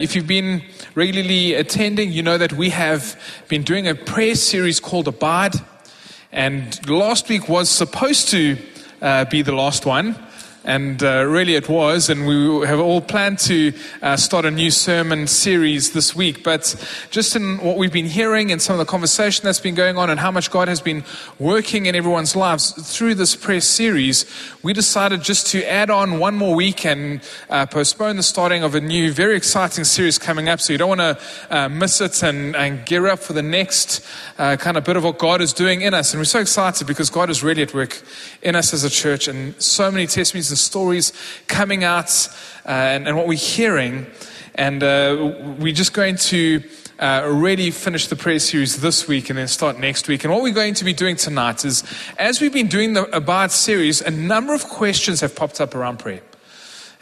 If you've been regularly attending, you know that we have been doing a prayer series called Abide. And last week was supposed to uh, be the last one. And uh, really, it was. And we have all planned to uh, start a new sermon series this week. But just in what we've been hearing and some of the conversation that's been going on and how much God has been working in everyone's lives through this prayer series, we decided just to add on one more week and uh, postpone the starting of a new, very exciting series coming up. So you don't want to uh, miss it and, and gear up for the next uh, kind of bit of what God is doing in us. And we're so excited because God is really at work in us as a church and so many testimonies and stories coming out uh, and, and, what we're hearing. And uh, we're just going to uh, already finish the prayer series this week and then start next week. And what we're going to be doing tonight is, as we've been doing the Abide series, a number of questions have popped up around prayer.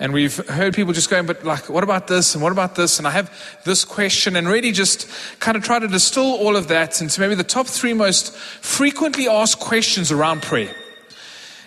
And we've heard people just going, but like, what about this? And what about this? And I have this question and really just kind of try to distill all of that into maybe the top three most frequently asked questions around prayer.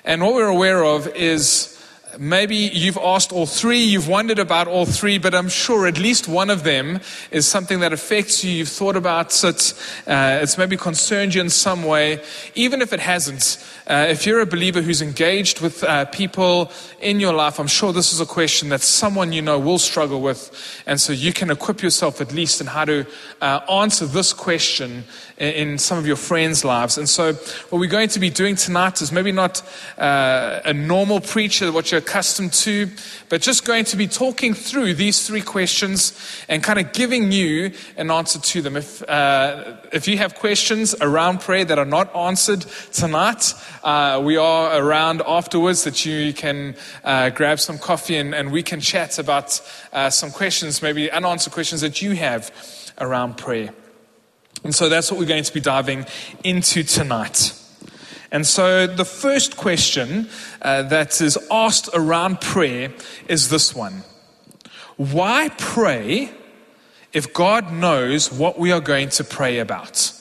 And what we're aware of is Maybe you've asked all three, you've wondered about all three, but I'm sure at least one of them is something that affects you. You've thought about it, uh, it's maybe concerned you in some way. Even if it hasn't, uh, if you're a believer who's engaged with uh, people in your life, I'm sure this is a question that someone you know will struggle with. And so you can equip yourself at least in how to uh, answer this question in some of your friends' lives. And so, what we're going to be doing tonight is maybe not uh, a normal preacher, what you're accustomed to, but just going to be talking through these three questions and kind of giving you an answer to them. If, uh, if you have questions around prayer that are not answered tonight, uh, we are around afterwards that you can uh, grab some coffee and, and, we can chat about uh, some questions, maybe unanswered questions that you have around prayer. And so that's what we're going to be diving into tonight. And so the first question uh, that is asked around prayer is this one Why pray if God knows what we are going to pray about?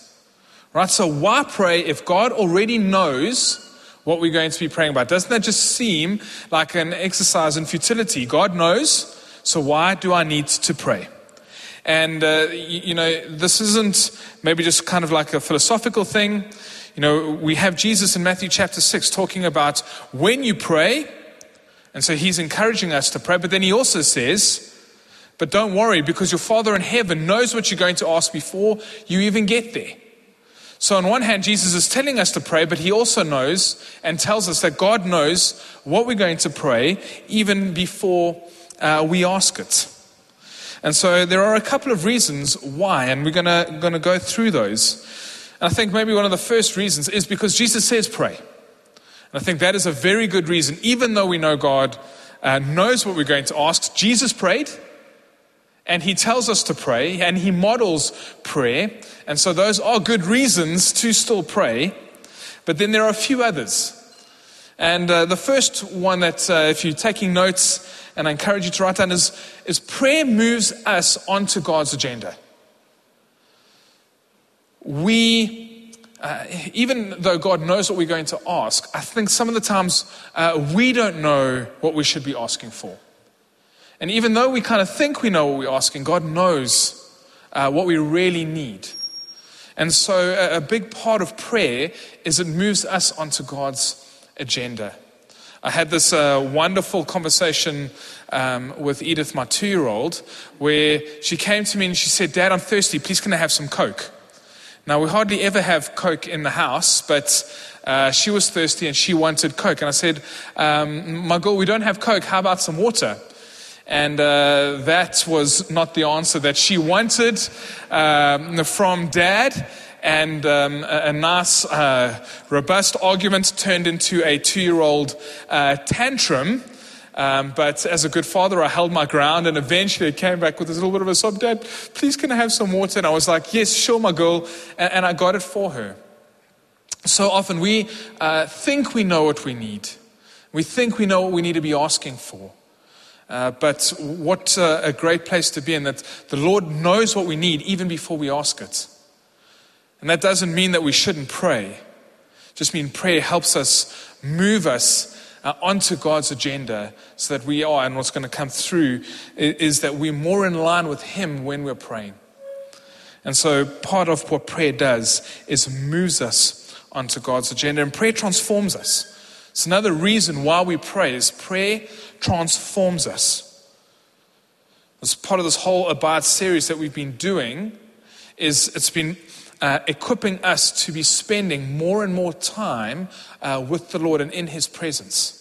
Right? So, why pray if God already knows what we're going to be praying about? Doesn't that just seem like an exercise in futility? God knows, so why do I need to pray? And, uh, you, you know, this isn't maybe just kind of like a philosophical thing. You know, we have Jesus in Matthew chapter 6 talking about when you pray, and so he's encouraging us to pray, but then he also says, but don't worry because your Father in heaven knows what you're going to ask before you even get there. So, on one hand, Jesus is telling us to pray, but he also knows and tells us that God knows what we're going to pray even before uh, we ask it. And so there are a couple of reasons why, and we're going to go through those. And I think maybe one of the first reasons is because Jesus says pray. And I think that is a very good reason, even though we know God uh, knows what we're going to ask. Jesus prayed, and he tells us to pray, and he models prayer. And so those are good reasons to still pray. But then there are a few others. And uh, the first one that, uh, if you're taking notes, and I encourage you to write down, is, is prayer moves us onto God's agenda. We, uh, even though God knows what we're going to ask, I think some of the times uh, we don't know what we should be asking for. And even though we kind of think we know what we're asking, God knows uh, what we really need. And so, a, a big part of prayer is it moves us onto God's agenda. I had this uh, wonderful conversation um, with Edith, my two year old, where she came to me and she said, Dad, I'm thirsty. Please, can I have some Coke? Now, we hardly ever have Coke in the house, but uh, she was thirsty and she wanted Coke. And I said, um, My girl, we don't have Coke. How about some water? And uh, that was not the answer that she wanted um, from dad and um, a, a, nice, uh, robust argument turned into a two year old uh, tantrum. Um, but as a good father, I held my ground and eventually came back with this little bit of a sob. Dad, please can I have some water? And I was like, yes, sure, my girl. And, and I got it for her. So often we uh, think we know what we need. We think we know what we need to be asking for. Uh, but what uh, a great place to be in that the Lord knows what we need even before we ask it. And that doesn't mean that we shouldn't pray. Just mean prayer helps us move us uh, onto God's agenda so that we are, and what's going to come through is, is that we're more in line with Him when we're praying. And so part of what prayer does is moves us onto God's agenda, and prayer transforms us. It's another reason why we pray is prayer transforms us. As part of this whole Abide series that we've been doing, is it's been uh, equipping us to be spending more and more time uh, with the Lord and in His presence.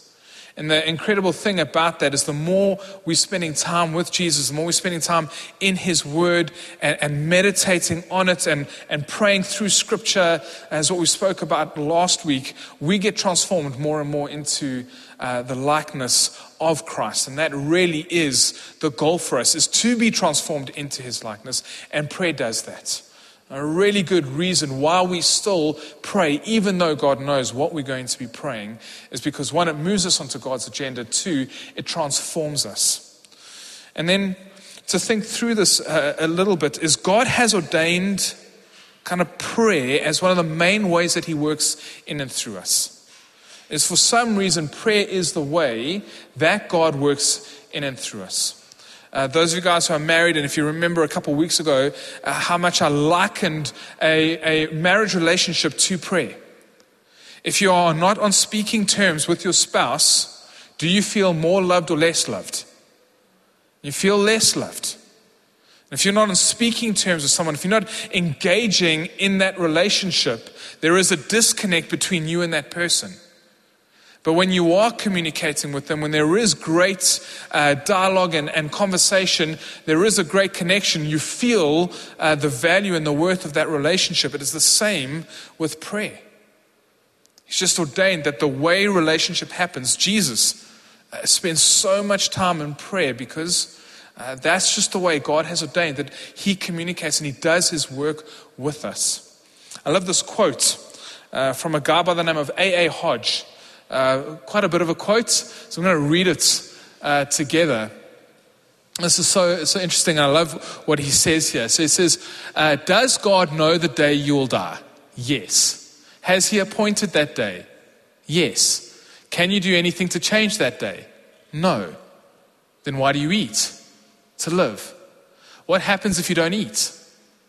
And the incredible thing about that is the more we're spending time with Jesus, the more we're spending time in His Word and, and meditating on it and, and praying through Scripture, as what we spoke about last week, we get transformed more and more into uh, the likeness of Christ. And that really is the goal for us, is to be transformed into His likeness. And prayer does that. A really good reason why we still pray, even though God knows what we're going to be praying, is because one, it moves us onto God's agenda, two, it transforms us. And then to think through this uh, a little bit is God has ordained kind of prayer as one of the main ways that He works in and through us. Is for some reason, prayer is the way that God works in and through us. Uh, those of you guys who are married, and if you remember a couple weeks ago, uh, how much I likened a, a marriage relationship to prayer. If you are not on speaking terms with your spouse, do you feel more loved or less loved? You feel less loved. If you're not on speaking terms with someone, if you're not engaging in that relationship, there is a disconnect between you and that person. But when you are communicating with them, when there is great uh, dialogue and, and, conversation, there is a great connection, you feel uh, the value and the worth of that relationship. It is the same with prayer. He's just ordained that the way relationship happens, Jesus uh, spends so much time in prayer because uh, that's just the way God has ordained that He communicates and He does His work with us. I love this quote uh, from a guy by the name of A.A. Hodge. Uh, quite a bit of a quote, so I'm going to read it uh, together. This is so, so interesting. I love what he says here. So he says, uh, Does God know the day you will die? Yes. Has he appointed that day? Yes. Can you do anything to change that day? No. Then why do you eat? To live. What happens if you don't eat?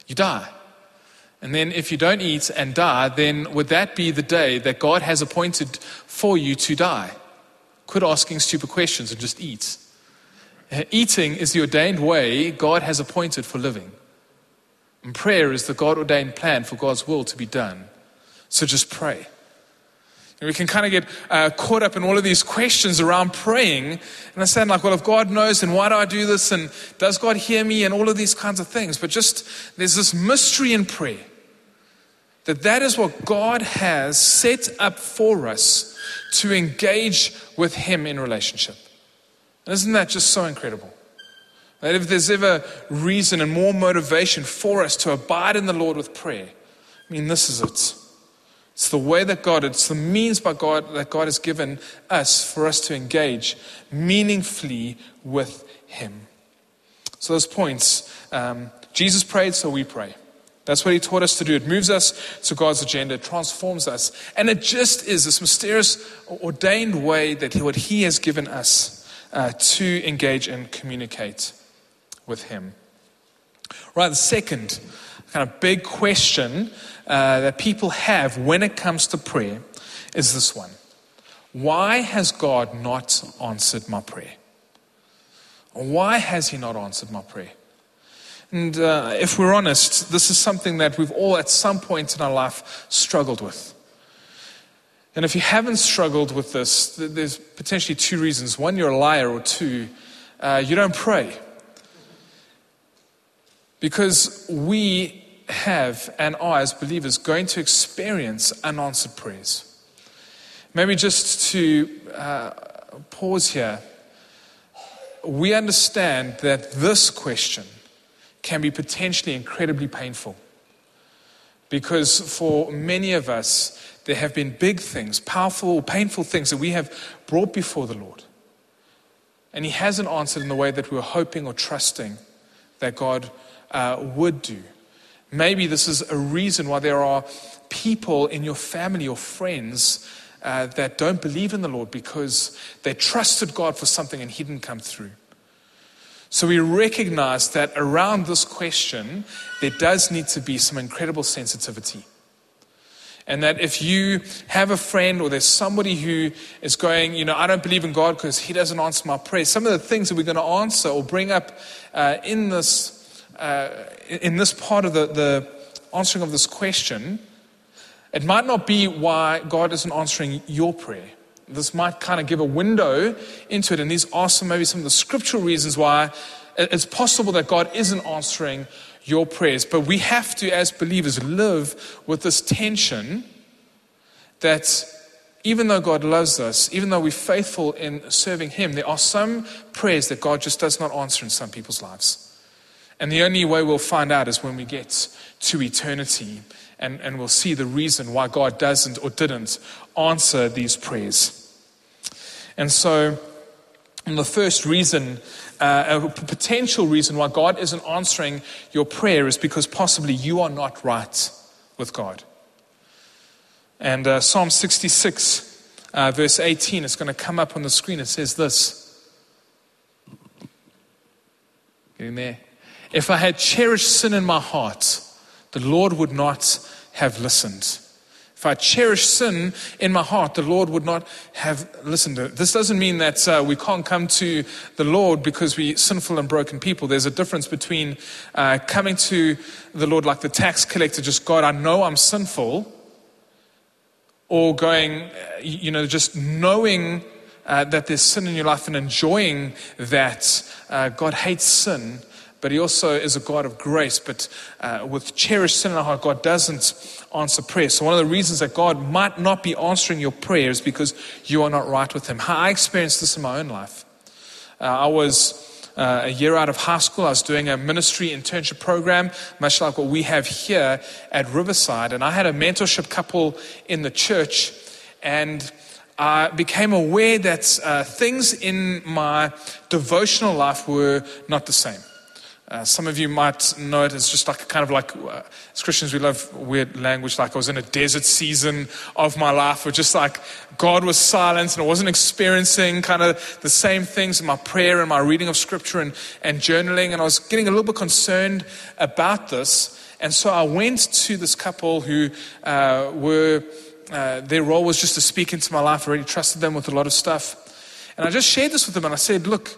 You die. And then, if you don't eat and die, then would that be the day that God has appointed for you to die? Quit asking stupid questions and just eat. Uh, eating is the ordained way God has appointed for living. And prayer is the God ordained plan for God's will to be done. So just pray. And we can kind of get uh, caught up in all of these questions around praying. And I said, like, well, if God knows, then why do I do this? And does God hear me? And all of these kinds of things. But just, there's this mystery in prayer that that is what God has set up for us to engage with Him in relationship. And isn't that just so incredible? That if there's ever reason and more motivation for us to abide in the Lord with prayer, I mean, this is it. It's the way that God, it's the means by God that God has given us for us to engage meaningfully with Him. So, those points um, Jesus prayed, so we pray. That's what he taught us to do. It moves us to God's agenda, it transforms us. And it just is this mysterious, ordained way that what he has given us uh, to engage and communicate with him. Right, the second kind of big question uh, that people have when it comes to prayer is this one Why has God not answered my prayer? Why has he not answered my prayer? And uh, if we're honest, this is something that we've all at some point in our life struggled with. And if you haven't struggled with this, there's potentially two reasons. One, you're a liar, or two, uh, you don't pray. Because we have and are, as believers, going to experience unanswered prayers. Maybe just to uh, pause here, we understand that this question can be potentially incredibly painful. Because for many of us, there have been big things, powerful, painful things that we have brought before the Lord. And He hasn't answered in the way that we were hoping or trusting that God uh, would do. Maybe this is a reason why there are people in your family or friends uh, that don't believe in the Lord because they trusted God for something and He didn't come through. So we recognize that around this question, there does need to be some incredible sensitivity. And that if you have a friend or there's somebody who is going, you know, I don't believe in God because he doesn't answer my prayers, some of the things that we're going to answer or bring up uh, in, this, uh, in this part of the, the answering of this question, it might not be why God isn't answering your prayer. This might kind of give a window into it, and these are some maybe some of the scriptural reasons why it's possible that God isn't answering your prayers. But we have to, as believers, live with this tension that even though God loves us, even though we're faithful in serving Him, there are some prayers that God just does not answer in some people's lives. And the only way we'll find out is when we get to eternity and, and we'll see the reason why God doesn't or didn't answer these prayers. And so, the first reason, uh, a potential reason why God isn't answering your prayer is because possibly you are not right with God. And uh, Psalm 66, uh, verse 18, is going to come up on the screen. It says this. Getting there. If I had cherished sin in my heart, the Lord would not have listened. If I cherish sin in my heart, the Lord would not have listened to it. This doesn't mean that uh, we can't come to the Lord because we're sinful and broken people. There's a difference between uh, coming to the Lord like the tax collector, just God, I know I'm sinful, or going, uh, you know, just knowing uh, that there's sin in your life and enjoying that. Uh, God hates sin but he also is a God of grace. But uh, with cherished sin in our heart, God doesn't answer prayer. So, one of the reasons that God might not be answering your prayer is because you are not right with Him. I experienced this in my own life. Uh, I was. Uh, a year out of high school, I was doing a ministry internship program, much like what we have here at Riverside. And I had a mentorship couple in the church, and I became aware that uh, things in my devotional life were not the same. Uh, some of you might know it as just like kind of like, uh, as Christians, we love weird language. Like I was in a desert season of my life where just like God was silent and I wasn't experiencing kind of the same things in my prayer and my reading of scripture and, and journaling. And I was getting a little bit concerned about this. And so I went to this couple who uh, were, uh, their role was just to speak into my life. I already trusted them with a lot of stuff. And I just shared this with them and I said, look,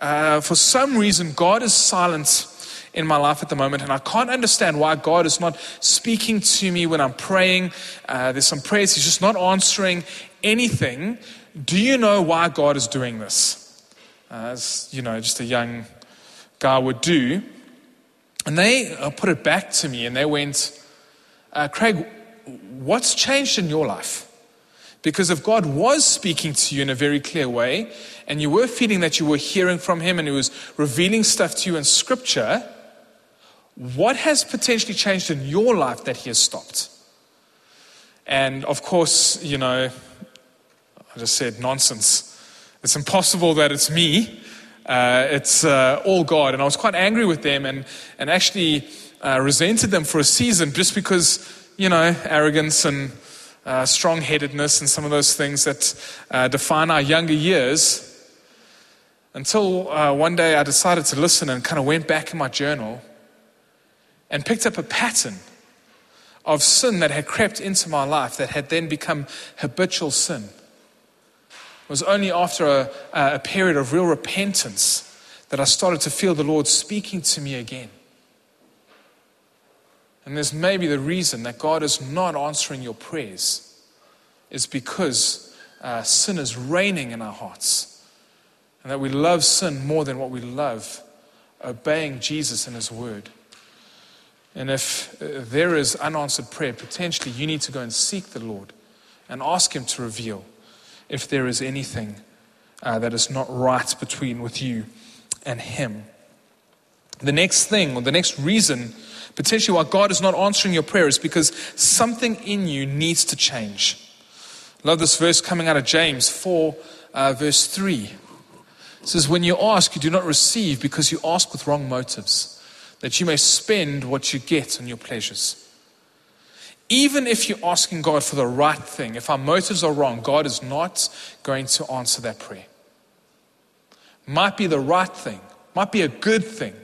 uh, for some reason, God is silent in my life at the moment, and I can't understand why God is not speaking to me when I'm praying. Uh, there's some prayers He's just not answering anything. Do you know why God is doing this? Uh, as you know, just a young guy would do. And they uh, put it back to me, and they went, uh, Craig, what's changed in your life? Because if God was speaking to you in a very clear way, and you were feeling that you were hearing from Him and He was revealing stuff to you in Scripture, what has potentially changed in your life that He has stopped? And of course, you know, I just said nonsense. It's impossible that it's me. Uh, it's uh, all God. And I was quite angry with them and, and actually uh, resented them for a season just because, you know, arrogance and uh, strong headedness, and some of those things that uh, define our younger years. Until uh, one day I decided to listen and kind of went back in my journal and picked up a pattern of sin that had crept into my life that had then become habitual sin. It was only after a, a period of real repentance that I started to feel the Lord speaking to me again. And this may be the reason that God is not answering your prayers is because uh, sin is reigning in our hearts. And that we love sin more than what we love obeying Jesus and His Word. And if uh, there is unanswered prayer, potentially you need to go and seek the Lord and ask Him to reveal if there is anything uh, that is not right between with you and Him. The next thing, or the next reason potentially why God is not answering your prayer is because something in you needs to change. Love this verse coming out of James 4, uh, verse 3. It says, When you ask, you do not receive because you ask with wrong motives, that you may spend what you get on your pleasures. Even if you're asking God for the right thing, if our motives are wrong, God is not going to answer that prayer. Might be the right thing, might be a good thing.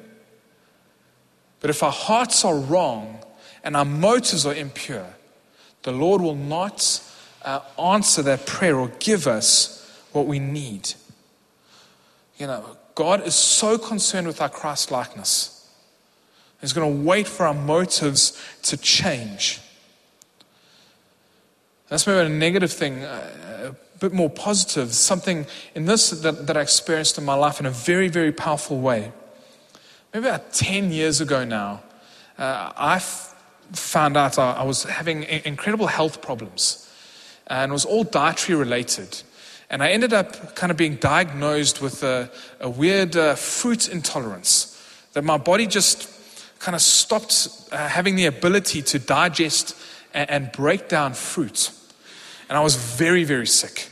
But if our hearts are wrong and our motives are impure, the Lord will not uh, answer that prayer or give us what we need. You know, God is so concerned with our Christ likeness. He's going to wait for our motives to change. That's maybe a negative thing, uh, a bit more positive, something in this that, that I experienced in my life in a very, very powerful way. Maybe about 10 years ago now, uh, I f- found out I, I was having incredible health problems, and it was all dietary related. And I ended up kind of being diagnosed with a, a weird uh, fruit intolerance that my body just kind of stopped uh, having the ability to digest and, and, break down fruit. And I was very, very sick.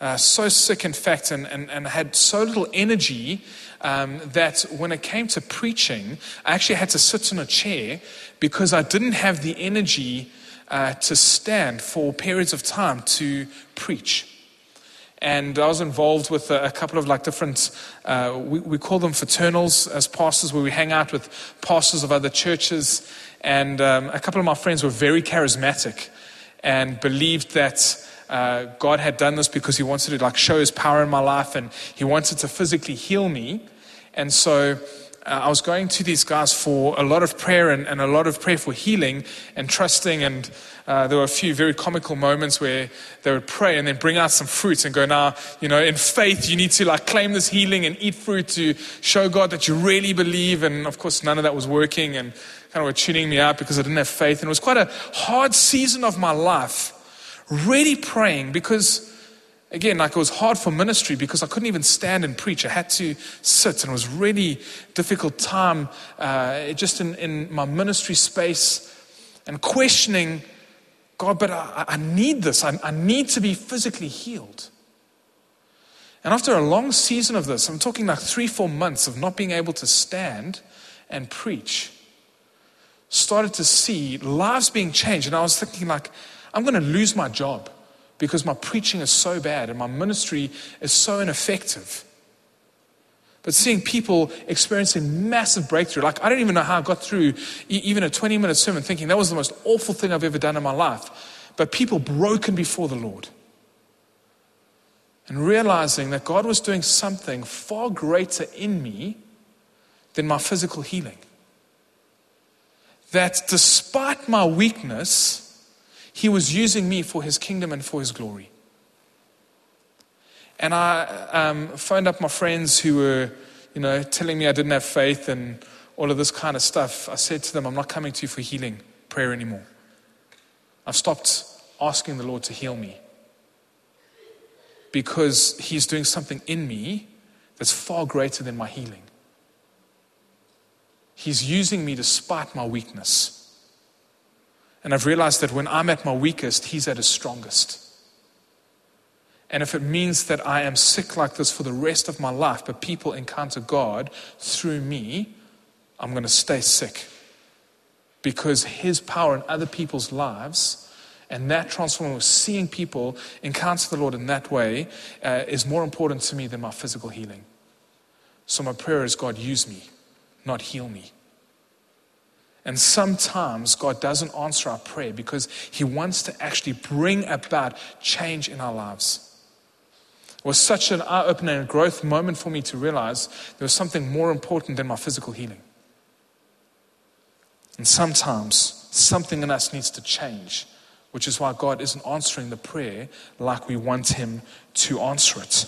Uh, so sick, in fact, and, and, and had so little energy um, that when it came to preaching, I actually had to sit in a chair because I didn't have the energy uh, to stand for periods of time to preach and I was involved with a, a couple of like different, uh, we, we, call them fraternals as pastors, where we hang out with pastors of other churches. And um, a couple of my friends were very charismatic and believed that uh, God had done this because He wanted to like show His power in my life, and He wanted to physically heal me. And so uh, I was going to these guys for a lot of prayer and, and a lot of prayer for healing and trusting. And uh, there were a few very comical moments where they would pray and then bring out some fruit and go, now, you know, in faith, you need to like claim this healing and eat fruit to show God that you really believe. And of course, none of that was working and kind of were tuning me out because I didn't have faith. And it was quite a hard season of my life, really praying because Again, like it was hard for ministry because I couldn't even stand and preach. I had to sit, and it was really difficult time uh, just in, in my ministry space and questioning God, but I, I need this. I, I need to be physically healed. And after a long season of this, I'm talking like three, four months of not being able to stand and preach, started to see lives being changed. And I was thinking, like, I'm going to lose my job because my preaching is so bad and my ministry is so ineffective. But seeing people experiencing massive breakthrough, like I don't even know how I got through even a 20 minute sermon thinking that was the most awful thing I've ever done in my life. But people broken before the Lord. And realizing that God was doing something far greater in me than my physical healing. That despite my weakness, he was using me for his kingdom and for his glory. And I um, phoned up my friends who were, you know, telling me I didn't have faith and all of this kind of stuff. I said to them, I'm not coming to you for healing prayer anymore. I've stopped asking the Lord to heal me because He's doing something in me that's far greater than my healing. He's using me despite my weakness. And I've realized that when I'm at my weakest, He's at His strongest. And if it means that I am sick like this for the rest of my life, but people encounter God through me, I'm going to stay sick. Because His power in other people's lives and that transformation, seeing people encounter the Lord in that way, uh, is more important to me than my physical healing. So my prayer is God, use me, not heal me. And sometimes God doesn't answer our prayer because He wants to actually bring about change in our lives. It was such an eye opening and growth moment for me to realize there was something more important than my physical healing. And sometimes something in us needs to change, which is why God isn't answering the prayer like we want Him to answer it.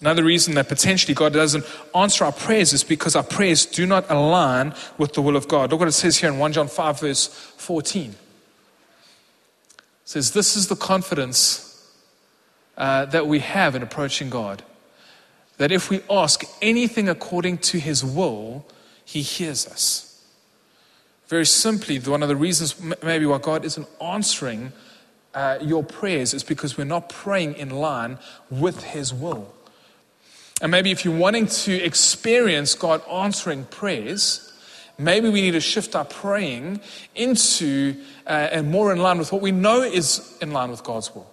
Another reason that potentially God doesn't answer our prayers is because our prayers do not align with the will of God. Look what it says here in 1 John 5, verse 14. It says, This is the confidence uh, that we have in approaching God. That if we ask anything according to his will, he hears us. Very simply, one of the reasons maybe why God isn't answering uh, your prayers is because we're not praying in line with his will. And maybe if you're wanting to experience God answering prayers, maybe we need to shift our praying into uh, and more in line with what we know is in line with God's will.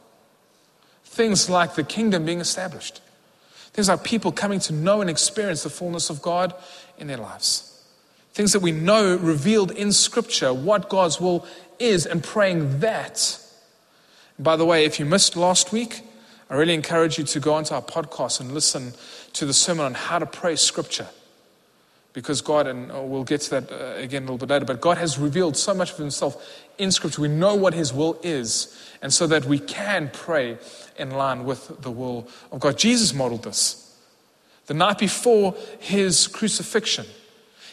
Things like the kingdom being established, things like people coming to know and experience the fullness of God in their lives. Things that we know revealed in Scripture, what God's will is, and praying that. By the way, if you missed last week, I really encourage you to go onto our podcast and listen to the sermon on how to pray Scripture. Because God, and uh, we'll get to that uh, again a little bit later, but God has revealed so much of Himself in Scripture. We know what His will is, and so that we can pray in line with the will of God. Jesus modeled this. The night before His crucifixion,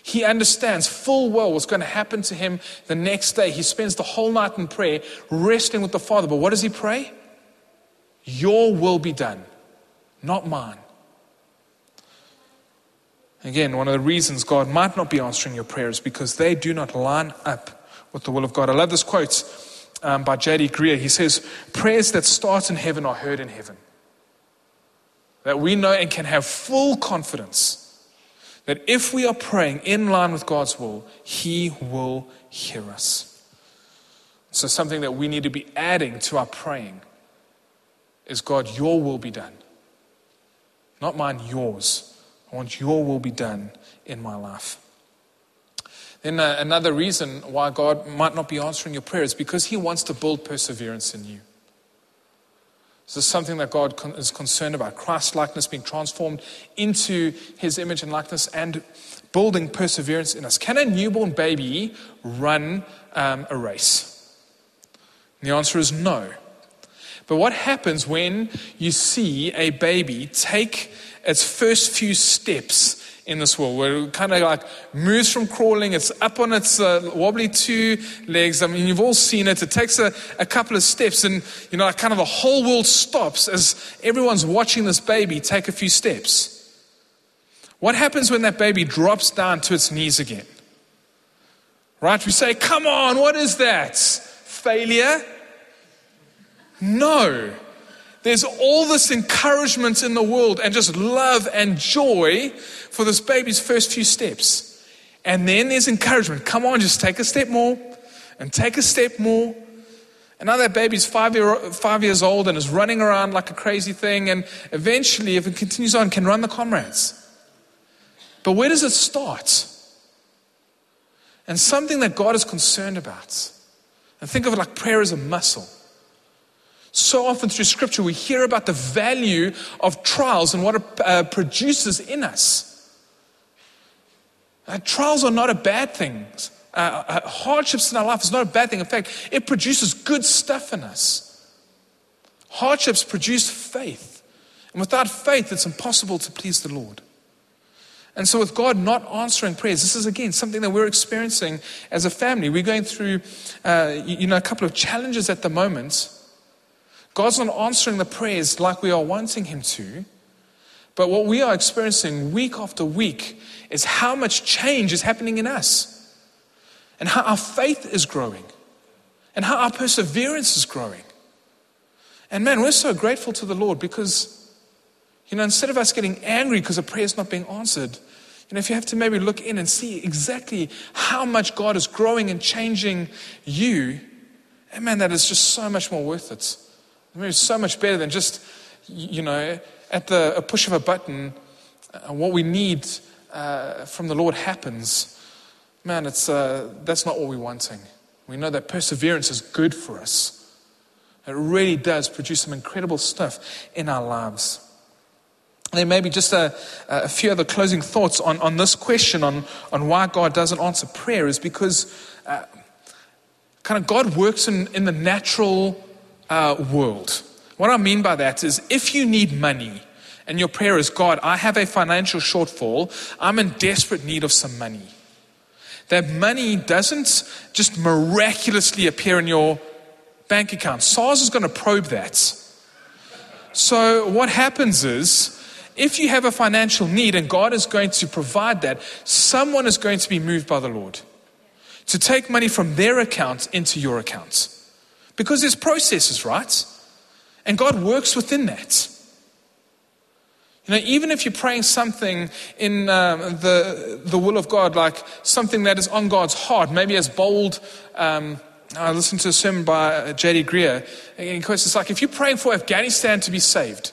he understands full well what's going to happen to him the next day. He spends the whole night in prayer, wrestling with the Father. But what does he pray? Your will be done, not mine. Again, one of the reasons God might not be answering your prayers because they do not line up with the will of God. I love this quote um, by J.D. Greear. He says, Prayers that start in heaven are heard in heaven. That we know and can have full confidence that if we are praying in line with God's will, He will hear us. So, something that we need to be adding to our praying is God, your will be done. Not mine, yours. I want your will be done in my life. Then, uh, another reason why God might not be answering your prayer is because He wants to build perseverance in you. This is something that God is concerned about Christ likeness being transformed into His image and likeness and building perseverance in us. Can a newborn baby run um, a race? And the answer is no. But what happens when you see a baby take its first few steps in this world, where it kind of like moves from crawling, it's up on its uh, wobbly two legs. I mean, you've all seen it. It takes a, a couple of steps, and you know, kind of the whole world stops as everyone's watching this baby take a few steps. What happens when that baby drops down to its knees again? Right? We say, Come on, what is that? Failure? No. There's all this encouragement in the world and just love and joy for this baby's first few steps. And then there's encouragement. Come on, just take a step more and take a step more. And now that baby's five, year, five years old and is running around like a crazy thing. And eventually, if it continues on, can run the comrades. But where does it start? And something that God is concerned about. And think of it like prayer as a muscle. So often through scripture, we hear about the value of trials and what it uh, produces in us. Uh, trials are not a bad thing. Uh, uh, hardships in our life is not a bad thing. In fact, it produces good stuff in us. Hardships produce faith. And without faith, it's impossible to please the Lord. And so, with God not answering prayers, this is again something that we're experiencing as a family. We're going through, uh, you know, a couple of challenges at the moment God's not answering the prayers like we are wanting Him to. But what we are experiencing week after week is how much change is happening in us, and how our faith is growing, and how our perseverance is growing. And man, we're so grateful to the Lord because, you know, instead of us getting angry because a prayer is not being answered, you know, if you have to maybe look in and see exactly how much God is growing and changing you, and man, that is just so much more worth it. It's so much better than just, you know, at the a push of a button, uh, what we need uh, from the Lord happens. Man, it's, uh, that's not what we're wanting. We know that perseverance is good for us. It really does produce some incredible stuff in our lives. And then maybe just a, a few other closing thoughts on, on this question on, on why God doesn't answer prayer is because uh, kind of God works in, in the natural uh, world. What I mean by that is if you need money and your prayer is, God, I have a financial shortfall, I'm in desperate need of some money. That money doesn't just miraculously appear in your bank account. SARS is going to probe that. So, what happens is, if you have a financial need and God is going to provide that, someone is going to be moved by the Lord to take money from their account into your account. Because there's processes, right? And God works within that. You know, even if you're praying something in um, the, the will of God, like something that is on God's heart, maybe as bold. Um, I listened to a sermon by uh, J.D. Greear, and it's like if you're praying for Afghanistan to be saved,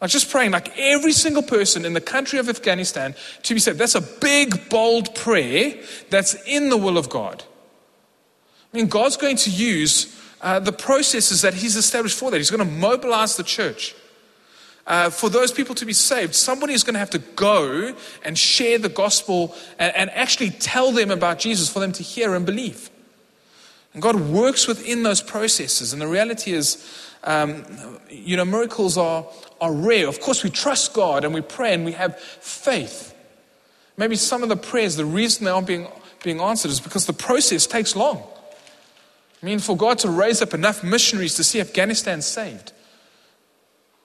like just praying like every single person in the country of Afghanistan to be saved, that's a big, bold prayer that's in the will of God. I mean, God's going to use uh, the processes that He's established for that. He's going to mobilize the church. Uh, for those people to be saved, somebody is going to have to go and share the gospel and, and actually tell them about Jesus for them to hear and believe. And God works within those processes. And the reality is, um, you know, miracles are, are rare. Of course, we trust God and we pray and we have faith. Maybe some of the prayers, the reason they aren't being, being answered is because the process takes long. I mean, for God to raise up enough missionaries to see Afghanistan saved,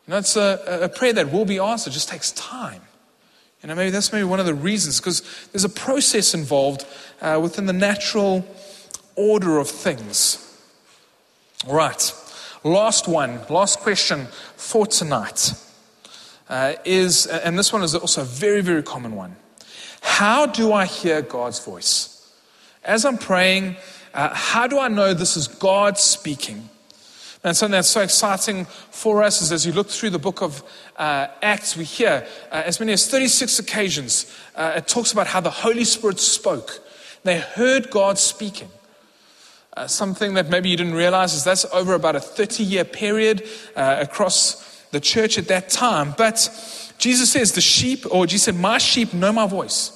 you know, it's a, a prayer that will be answered, just takes time. You know, maybe that's maybe one of the reasons, because there's a process involved uh, within the natural order of things. Right, last one, last question for tonight uh, is, and this one is also a very, very common one. How do I hear God's voice? As I'm praying, uh, how do I know this is God speaking? And something that's so exciting for us is as you look through the book of uh, Acts, we hear uh, as many as 36 occasions, uh, it talks about how the Holy Spirit spoke. They heard God speaking. Uh, something that maybe you didn't realize is that's over about a 30 year period uh, across the church at that time. But Jesus says, The sheep, or Jesus said, My sheep know my voice.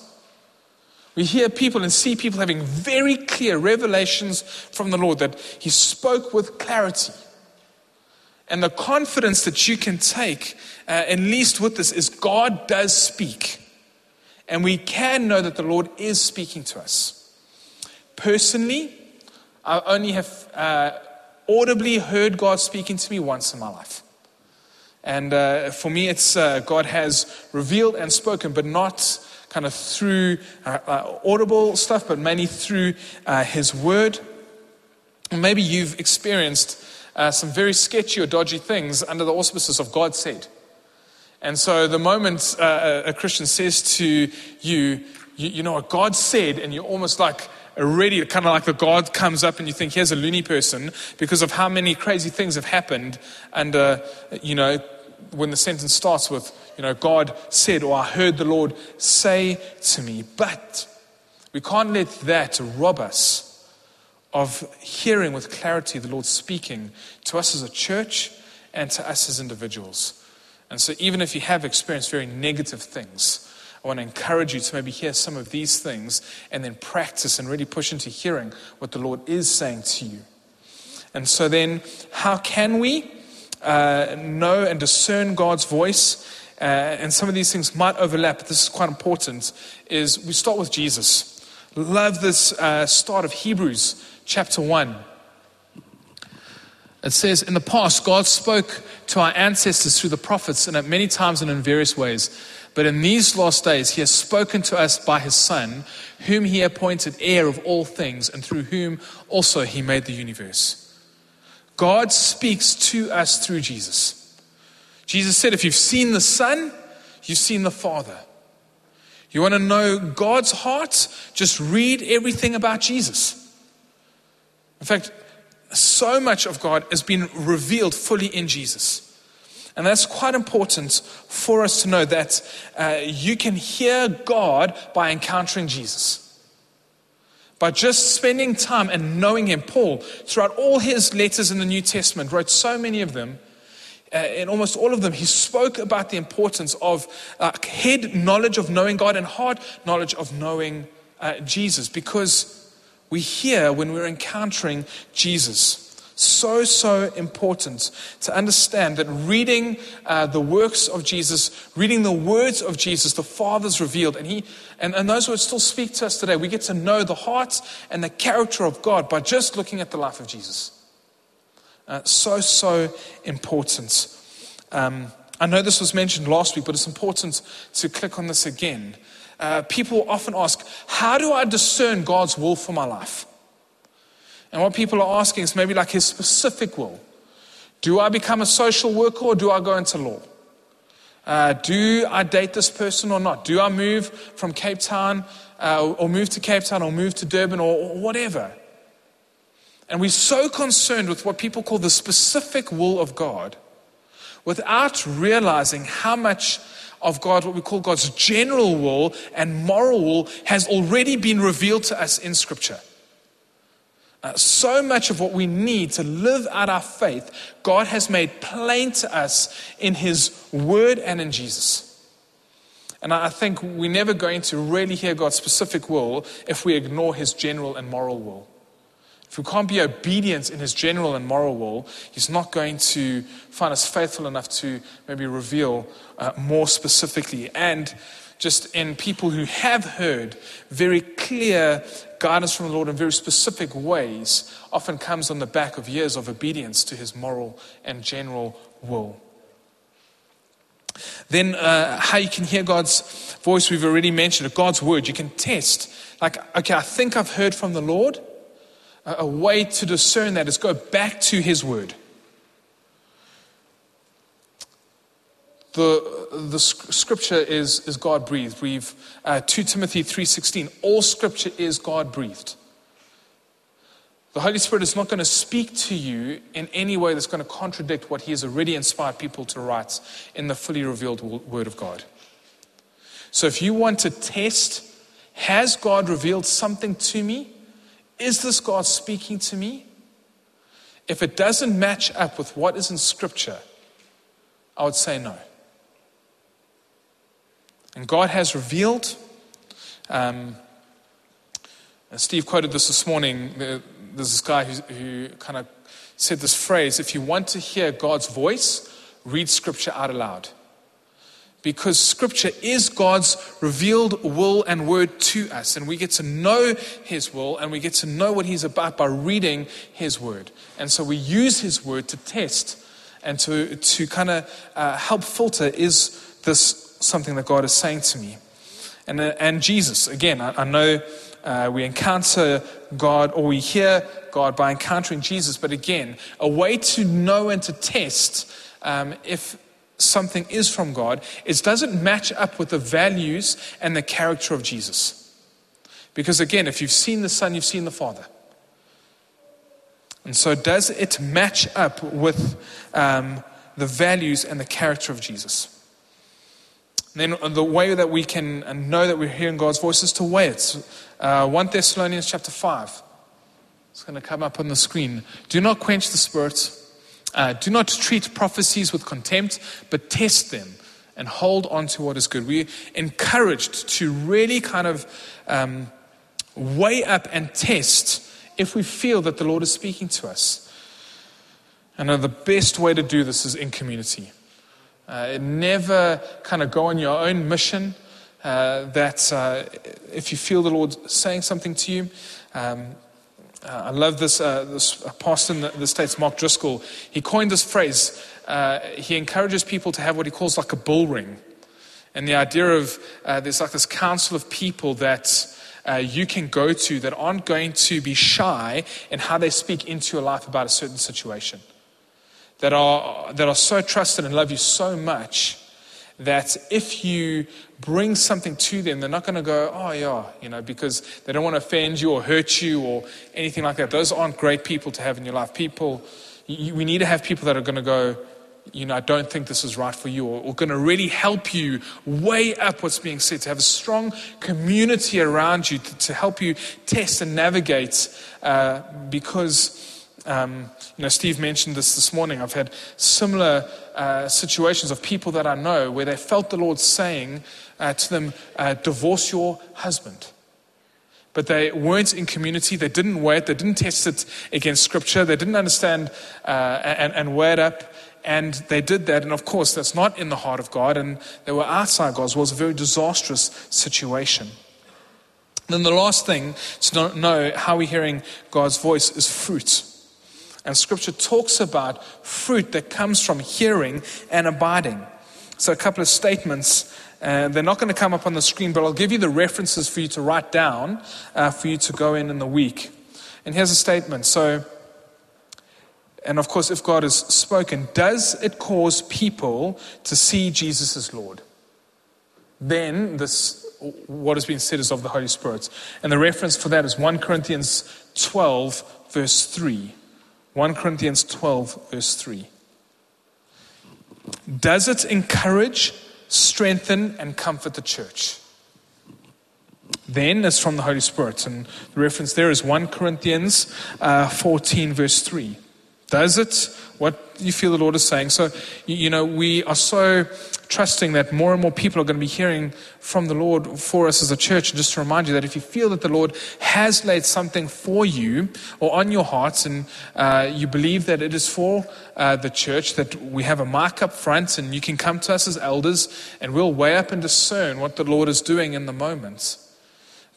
We hear people and see people having very clear revelations from the Lord that He spoke with clarity. And the confidence that you can take, uh, at least with this, is God does speak. And we can know that the Lord is speaking to us. Personally, I only have uh, audibly heard God speaking to me once in my life. And uh, for me, it's uh, God has revealed and spoken, but not kind of through uh, uh, audible stuff, but mainly through uh, His Word. And maybe you've experienced uh, some very sketchy or dodgy things under the auspices of God said. And so the moment uh, a Christian says to you, you, you know what God said, and you're almost like, already kind of like the God comes up and you think, here's a loony person because of how many crazy things have happened. Uh, you know, when the sentence starts with, you know, God said, or I heard the Lord say to me. But we can't let that rob us of hearing with clarity the Lord speaking to us as a church and to us as individuals. And so, even if you have experienced very negative things, I want to encourage you to maybe hear some of these things and then practice and really push into hearing what the Lord is saying to you. And so, then, how can we uh, know and discern God's voice? Uh, and some of these things might overlap, but this is quite important. Is we start with Jesus. Love this uh, start of Hebrews chapter 1. It says, In the past, God spoke to our ancestors through the prophets and at many times and in various ways. But in these last days, He has spoken to us by His Son, whom He appointed heir of all things, and through whom also He made the universe. God speaks to us through Jesus. Jesus said, If you've seen the Son, you've seen the Father. You want to know God's heart? Just read everything about Jesus. In fact, so much of God has been revealed fully in Jesus. And that's quite important for us to know that uh, you can hear God by encountering Jesus. By just spending time and knowing Him. Paul, throughout all his letters in the New Testament, wrote so many of them. Uh, in almost all of them, he spoke about the importance of uh, head knowledge of knowing God and heart knowledge of knowing uh, Jesus because we hear when we're encountering Jesus. So, so important to understand that reading uh, the works of Jesus, reading the words of Jesus, the Father's revealed, and, he, and, and those words still speak to us today. We get to know the heart and the character of God by just looking at the life of Jesus. Uh, so, so important. Um, I know this was mentioned last week, but it's important to click on this again uh, people often ask, How do I discern God's will for my life? And what people are asking is maybe like His specific will. Do I become a social worker or do I go into law? Uh, do I date this person or not? Do I move from Cape Town uh, or move to Cape Town or move to Durban or, or whatever? And we're so concerned with what people call the specific will of God without realizing how much of God, what we call God's general will and moral will, has already been revealed to us in Scripture. Uh, so much of what we need to live out our faith, God has made plain to us in His Word and in Jesus. And I think we're never going to really hear God's specific will if we ignore His general and moral will. If we can't be obedient in His general and moral will, He's not going to find us faithful enough to maybe reveal uh, more specifically. And just in people who have heard very clear guidance from the Lord in very specific ways often comes on the back of years of obedience to his moral and general will. Then, uh, how you can hear God's voice, we've already mentioned, it, God's word. You can test, like, okay, I think I've heard from the Lord. A, a way to discern that is go back to his word. The, the scripture is, is God breathed. We've uh, 2 Timothy 3:16. All scripture is God breathed. The Holy Spirit is not going to speak to you in any way that's going to contradict what He has already inspired people to write in the fully revealed Word of God. So if you want to test, has God revealed something to me? Is this God speaking to me? If it doesn't match up with what is in Scripture, I would say no. And God has revealed. Um, Steve quoted this this morning. There's this guy who, who kind of said this phrase if you want to hear God's voice, read Scripture out aloud. Because Scripture is God's revealed will and word to us. And we get to know His will and we get to know what He's about by reading His word. And so we use His word to test and to, to kind of uh, help filter is this something that God is saying to me. And, uh, and Jesus, again, I, I know uh, we encounter God or we hear God by encountering Jesus, but again, a way to know and to test um, if something is from God is does it match up with the values and the character of Jesus? Because again, if you've seen the Son, you've seen the Father. And so, does it match up with um, the values and the character of Jesus? Then the way that we can know that we're hearing God's voice is to weigh it. Uh, 1 Thessalonians chapter 5. It's going to come up on the screen. Do not quench the spirit. Uh, do not treat prophecies with contempt, but test them and hold on to what is good. We're encouraged to really kind of um, weigh up and test if we feel that the Lord is speaking to us. And the best way to do this is in community. Uh, never kind of go on your own mission. Uh, that uh, if you feel the Lord saying something to you, um, uh, I love this, uh, this pastor in the, the, States, Mark Driscoll. He coined this phrase. Uh, he encourages people to have what he calls like a bull ring. And the idea of there's like this council of people that you can go to that aren't going to be shy in how they speak into your life about a certain situation that are, that are so trusted and love you so much that if you bring something to them, they're not going to go, oh, yeah, you know, because they don't want to offend you or hurt you or anything like that. Those aren't great people to have in your life. People, you, we need to have people that are going to go, you know, I don't think this is right for you, or, or going to really help you weigh up what's being said, to have a strong community around you to, to help you test and navigate uh, because um, you know, Steve mentioned this this morning. I've had similar uh, situations of people that I know where they felt the Lord saying uh, to them, uh, divorce your husband. But they weren't in community. They didn't wait. They didn't test it against Scripture. They didn't understand uh, and, and it up. And they did that. And of course, that's not in the heart of God. And they were outside God's will. It was a very disastrous situation. Then the last thing to know how we're hearing God's voice is fruit. And scripture talks about fruit that comes from hearing and abiding. So, a couple of statements. Uh, they're not going to come up on the screen, but I'll give you the references for you to write down uh, for you to go in in the week. And here's a statement. So, and of course, if God has spoken, does it cause people to see Jesus as Lord? Then this what has been said is of the Holy Spirit. And the reference for that is 1 Corinthians 12, verse 3. 1 Corinthians 12, verse 3. Does it encourage, strengthen, and comfort the church? Then it's from the Holy Spirit. And the reference there is 1 Corinthians uh, 14, verse 3. Does it what you feel the Lord is saying? So, you know, we are so trusting that more and more people are going to be hearing from the Lord for us as a church. And just to remind you that if you feel that the Lord has laid something for you or on your hearts and uh, you believe that it is for uh, the church, that we have a mark up front and you can come to us as elders and we'll weigh up and discern what the Lord is doing in the moment.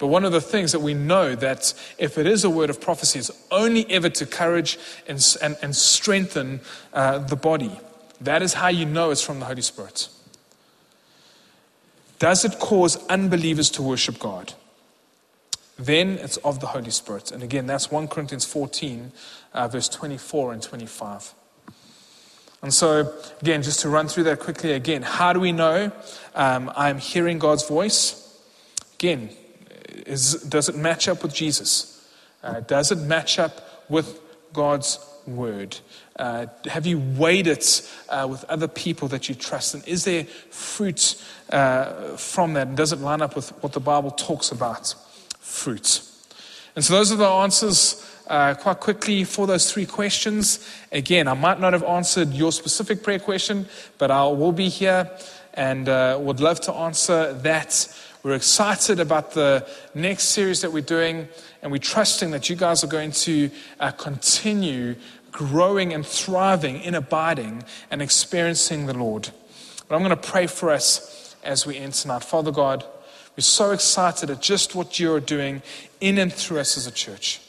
But one of the things that we know that if it is a word of prophecy, it's only ever to courage and, and, and strengthen uh, the body. That is how you know it's from the Holy Spirit. Does it cause unbelievers to worship God? Then it's of the Holy Spirit. And again, that's 1 Corinthians 14, uh, verse 24 and 25. And so, again, just to run through that quickly again, how do we know um, I'm hearing God's voice? Again, is, does it match up with Jesus? Uh, does it match up with God's word? Uh, have you weighed it uh, with other people that you trust? And is there fruit uh, from that? And does it line up with what the Bible talks about? Fruit. And so those are the answers uh, quite quickly for those three questions. Again, I might not have answered your specific prayer question, but I will be here and uh, would love to answer that we're excited about the next series that we're doing, and we're trusting that you guys are going to uh, continue growing and thriving in abiding and experiencing the Lord. But I'm going to pray for us as we end tonight. Father God, we're so excited at just what you're doing in and through us as a church.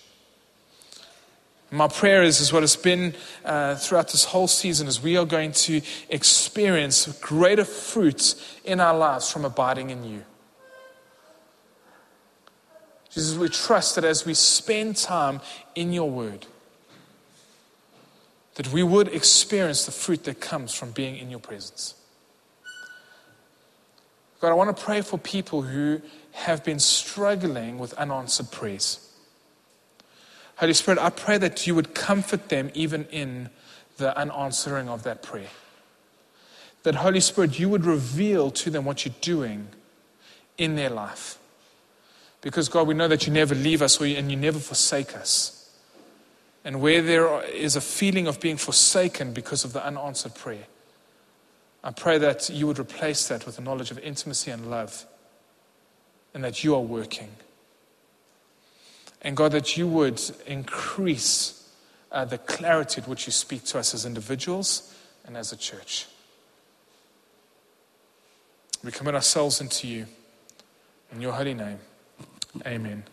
My prayer is, is what it's been uh, throughout this whole season is we are going to experience greater fruit in our lives from abiding in you. Jesus, we trust that as we spend time in your word, that we would experience the fruit that comes from being in your presence. God, I want to pray for people who have been struggling with unanswered prayers. Holy Spirit, I pray that you would comfort them even in the unanswering of that prayer. That, Holy Spirit, you would reveal to them what you're doing in their life. Because, God, we know that you never leave us and you never forsake us. And where there is a feeling of being forsaken because of the unanswered prayer, I pray that you would replace that with a knowledge of intimacy and love, and that you are working. And God, that you would increase uh, the clarity at which you speak to us as individuals and as a church. We commit ourselves into you. In your holy name. Amen.